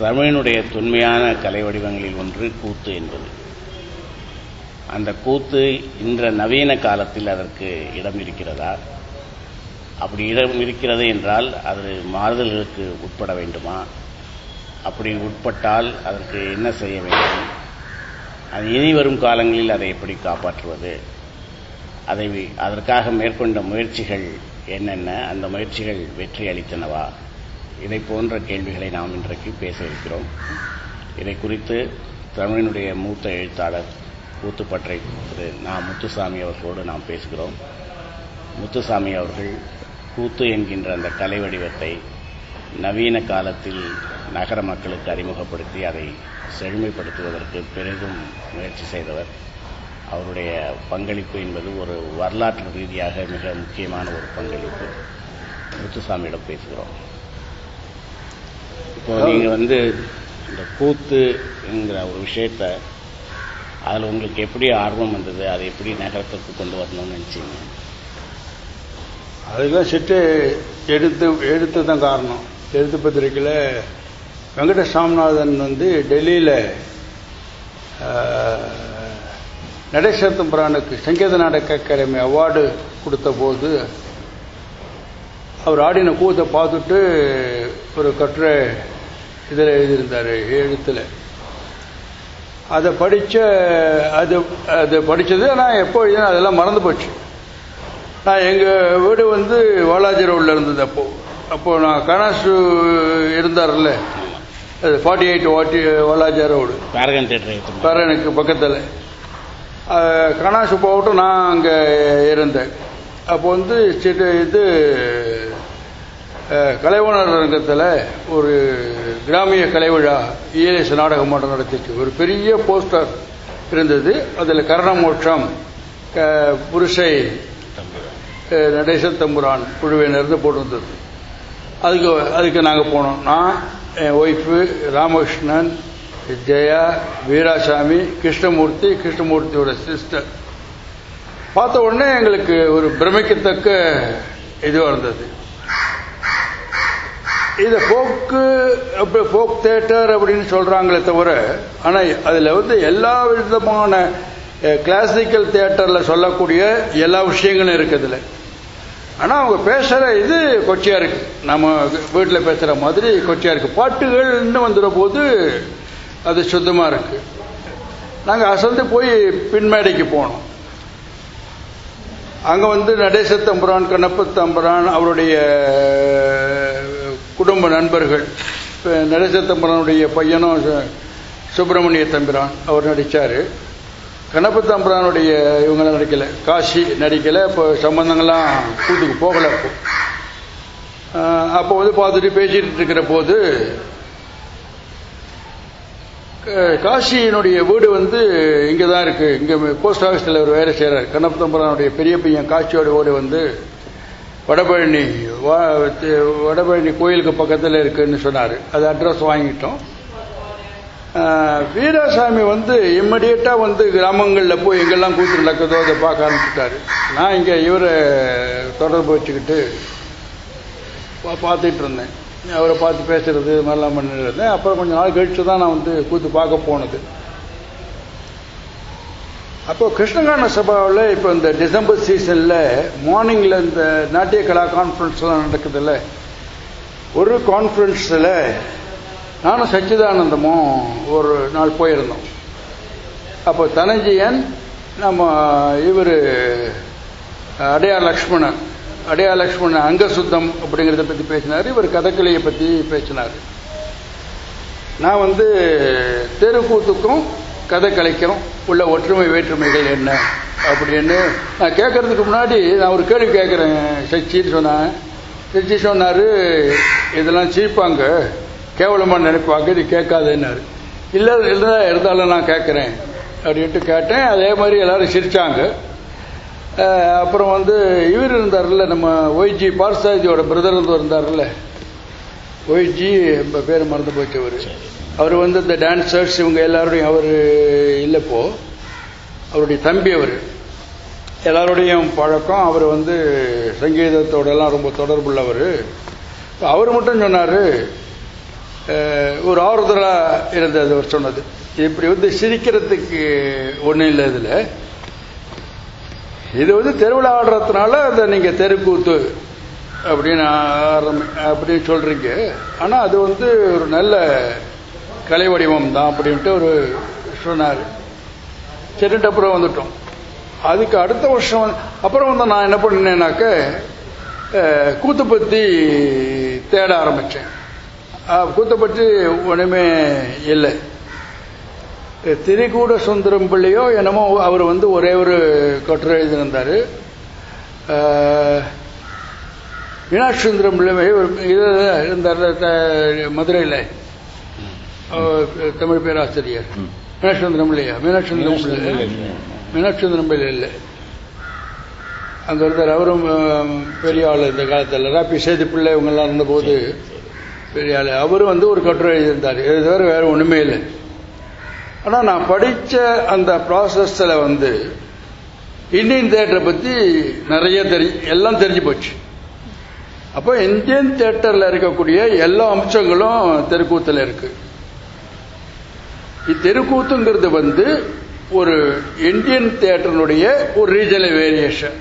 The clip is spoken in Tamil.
தமிழினுடைய தொன்மையான கலை வடிவங்களில் ஒன்று கூத்து என்பது. அந்த கூத்து இன்ற நவீன காலத்தில் அதற்கு இடம் இருக்கிறதா? அப்படி இடம் இருக்கிறது என்றால் அது மாறுதல்களுக்கு உட்பட வேண்டுமா? அப்படி உட்பட்டால் அதற்கு என்ன செய்ய வேண்டும்? அது இனி வரும் காலங்களில் அதை எப்படி காப்பாற்றுவது? அதை அதற்காக மேற்கொண்ட முயற்சிகள் என்னென்ன? அந்த முயற்சிகள் வெற்றி அளித்தனவா? இதை போன்ற கேள்விகளை நாம் இன்றைக்கு பேச இருக்கிறோம். இதை குறித்து தமிழினுடைய மூத்த எழுத்தாளர் கூத்துப்பற்றை திரு நா. முத்துசாமி அவர்களோடு நாம் பேசுகிறோம். முத்துசாமி அவர்கள் கூத்து என்கின்ற அந்த கலை வடிவத்தை நவீன காலத்தில் நகர மக்களுக்கு அறிமுகப்படுத்தி அதை செழுமைப்படுத்துவதற்கு பெரிதும் முயற்சி செய்தவர். அவருடைய பங்களிப்பு என்பது ஒரு வரலாற்று ரீதியாக மிக முக்கியமான ஒரு பங்களிப்பு. முத்துசாமியிடம் பேசுகிறோம். இப்போ நீங்க வந்து இந்த கூத்து என்கிற ஒரு விஷயத்த அதில் உங்களுக்கு எப்படி ஆர்வம் வந்தது? அதை எப்படி நகரத்துக்கு கொண்டு வரணும்னு நினச்சிங்க? அதுக்கெல்லாம் சிட்டு எடுத்து எடுத்து தான் காரணம். எழுத்து பத்திரிக்கையில் வெங்கட சாமிநாதன் வந்து டெல்லியில் நடேசத்தம்புரானுக்கு சங்கீத நாடக அகாடமி அவார்டு கொடுத்த போது அவர் ஆடின கூத்தை பார்த்துட்டு ஒரு கட்டுரை இதில் எழுதியிருந்தார் எழுத்தில். அதை படித்த அது அது படித்தது நான் எப்போ எழுதினா அதெல்லாம் மறந்து போச்சு. நான் எங்கள் வீடு வந்து வாலாஜி ரோடில் இருந்தது அப்போது அப்போது நான் கணாசு இருந்தார்ல அது ஃபார்ட்டி எயிட் வாட்டி வாலாஜி ரோடு. பேரகன் தேட்டர் பேரனுக்கு பக்கத்தில். கணாசு போகட்டும் நான் அங்கே இருந்தேன். அப்போ வந்து இது கலைவாணர் ரங்கத்தில் ஒரு கிராமிய கலைவிழா இஎல்எஸ் நாடக மன்றம் நடத்திச்சு ஒரு பெரிய போஸ்டர் இருந்தது. அதில் கரணமோட்சம் புருஷை நடேச தம்புரான் குழுவினர்ந்து போட்டிருந்தது. அதுக்கு அதுக்கு நாங்கள் போனோம். நான் என் ஒய்ஃபு ராமகிருஷ்ணன் ஜெயா வீராசாமி கிருஷ்ணமூர்த்தி கிருஷ்ணமூர்த்தியோட சிஸ்டர் பார்த்த உடனே எங்களுக்கு ஒரு பிரமிக்கத்தக்க இதுவாக இருந்தது. இதை போக்கு போக் தேட்டர் அப்படின்னு சொல்றாங்களே தவிர ஆனால் அதில் வந்து எல்லா விதமான கிளாசிக்கல் தேட்டரில் சொல்லக்கூடிய எல்லா விஷயங்களும் இருக்குதுல. ஆனால் அவங்க பேசுகிற இது கொச்சையா இருக்கு. நம்ம வீட்டில் பேசுகிற மாதிரி கொச்சையா இருக்கு. பாட்டுகள் இன்னும் வந்துடுற போது அது சுத்தமா இருக்கு. நாங்கள் அசந்து போய் பின்மேடைக்கு போனோம். அங்கே வந்து நடேச தம்புரான் கண்ணப்ப தம்புரான் அவருடைய குடும்ப நண்பர்கள் நடேச பையனும் சுப்பிரமணிய தம்பிரான் அவர் நடித்தார் கணப்பு தம்புரானுடைய இவங்களாம் நடிக்கல. காசி நடிக்கல. இப்போ சம்பந்தங்கள்லாம் கூட்டுக்கு போகலை அப்போ அப்போ வந்து பார்த்துட்டு பேசிட்டு இருக்கிற போது காசியினுடைய வீடு வந்து இங்கே தான் இருக்கு. இங்கே போஸ்ட் ஆஃபீஸில் ஒரு வேலை செய்கிறார் கண்ணப்பத்தம்பரானுடைய பெரிய பையன் காசியோட வீடு வந்து வடபழனி வடபழனி கோயிலுக்கு பக்கத்தில் இருக்குன்னு சொன்னார். அது அட்ரஸ் வாங்கிட்டோம். வீராசாமி வந்து இம்மீடியட்டாக வந்து கிராமங்களில் போய் எங்கெல்லாம் கூத்து நடக்குதோ அதை பார்க்க ஆரம்பிச்சுட்டாரு. நான் இங்கே இவரை தொடர்பு வச்சுக்கிட்டு பார்த்துட்டு இருந்தேன். அவரை பார்த்து பேசுறது இது மாதிரிலாம் பண்ணிட்டு இருந்தேன். அப்புறம் கொஞ்சம் நாள் கழிச்சு தான் நான் வந்து கூத்து பார்க்க போனது. அப்போ கிருஷ்ணகான சபாவில் இப்போ இந்த டிசம்பர் சீசனில் மார்னிங்கில் இந்த நாட்டிய கலா கான்ஃபரன்ஸ்லாம் நடக்குதுல்ல. ஒரு கான்ஃபரன்ஸில் நானும் சச்சிதானந்தமும் ஒரு நாள் போயிருந்தோம். அப்போ தனஞ்சியன் நம்ம இவர் அடையார் லக்ஷ்மணன் அடையா லக்ஷ்மணன் அங்கசுத்தம் அப்படிங்கிறத பற்றி பேசினார். இவர் கதக்கலையை பற்றி பேசினார். நான் வந்து தெருக்கூத்துக்கும் கதை கலைக்கிறோம். உள்ள ஒற்றுமை வேற்றுமைகள் என்ன? அப்படின்னு. நான் கேட்கறதுக்கு முன்னாடி நான் ஒரு கேள்வி கேட்குறேன் சச்சின்னு சொன்னேன் சச்சி சொன்னார் இதெல்லாம் சீப்பாங்க கேவலமாக நினைப்பாங்க. இது கேட்காதுன்னாரு. இல்லை இல்லை இருந்தாலும் நான் கேட்குறேன். அப்படின்ட்டு கேட்டேன். அதே மாதிரி எல்லாரும் சிரிச்சாங்க. அப்புறம் வந்து இவர் இருந்தார்ல நம்ம ஒய்ஜி பார்சாதியோட பிரதர் வந்து இருந்தார்ல ஒய்ஜி பேர் மறந்து போச்சு அவர். அவர் வந்து இந்த டான்சர்ஸ் இவங்க எல்லாரோடையும் அவர் இல்லைப்போ. அவருடைய தம்பி அவர். எல்லாரோடையும் பழக்கம் அவர் வந்து சங்கீதத்தோடலாம் ரொம்ப தொடர்புள்ளவர். அவர் மட்டும் சொன்னார் ஒரு ஆறுதலாக இருந்தது அவர் சொன்னது. இப்படி வந்து சிரிக்கிறதுக்கு ஒன்றும் இல்லை இதில். இது வந்து தெருவில் ஆடுறதுனால அதை நீங்கள் தெருக்கூத்து அப்படின்னு ஆரம்பி அப்படின்னு சொல்கிறீங்க ஆனால் அது வந்து ஒரு நல்ல கலை வடிவம் தான் அப்படின்ட்டு ஒரு சொன்னார். சரிட்டு அப்புறம் வந்துட்டோம். அதுக்கு அடுத்த வருஷம் அப்புறம் வந்து நான் என்ன பண்ணேனாக்க கூத்துப்பத்தி கூத்து பற்றி தேட ஆரம்பித்தேன் கூத்தை பற்றி ஒன்றுமே இல்லை. திரிகூட சுந்தரம் பிள்ளையோ என்னமோ அவர் வந்து ஒரே ஒரு கட்டுரை எழுதியிருந்தார். மீனாட்சி சுந்தரம் பிள்ளை இருந்தார் மதுரையில். தமிழ் பேராசிரியர். ம். மீனாட்சி சுந்தரம் பிள்ளையா மீனாட்சி சுந்தரம் பிள்ளை இல்லை. அங்கே இருந்தார் அவரும் பெரிய ஆள் இந்த காலத்தில். ராப்பி சேது பிள்ளை இவங்கெல்லாம் இருந்தபோது பெரிய ஆள். அவரும் வந்து ஒரு கட்டுரை எழுதியிருந்தார். இது தவிர வேற ஒன்றுமே இல்லை. ஆனால் நான் படித்த அந்த ப்ராசஸில் வந்து இந்தியன் தேட்டரை பற்றி நிறைய தெரி எல்லாம் தெரிஞ்சு போச்சு. அப்போ இந்தியன் தேட்டரில் இருக்கக்கூடிய எல்லா அம்சங்களும் தெருக்கூத்தில் இருக்கு. இத்தெருக்கூத்துங்கிறது வந்து ஒரு இந்தியன் தேட்டரினுடைய ஒரு ரீஜனல் வேரியேஷன்.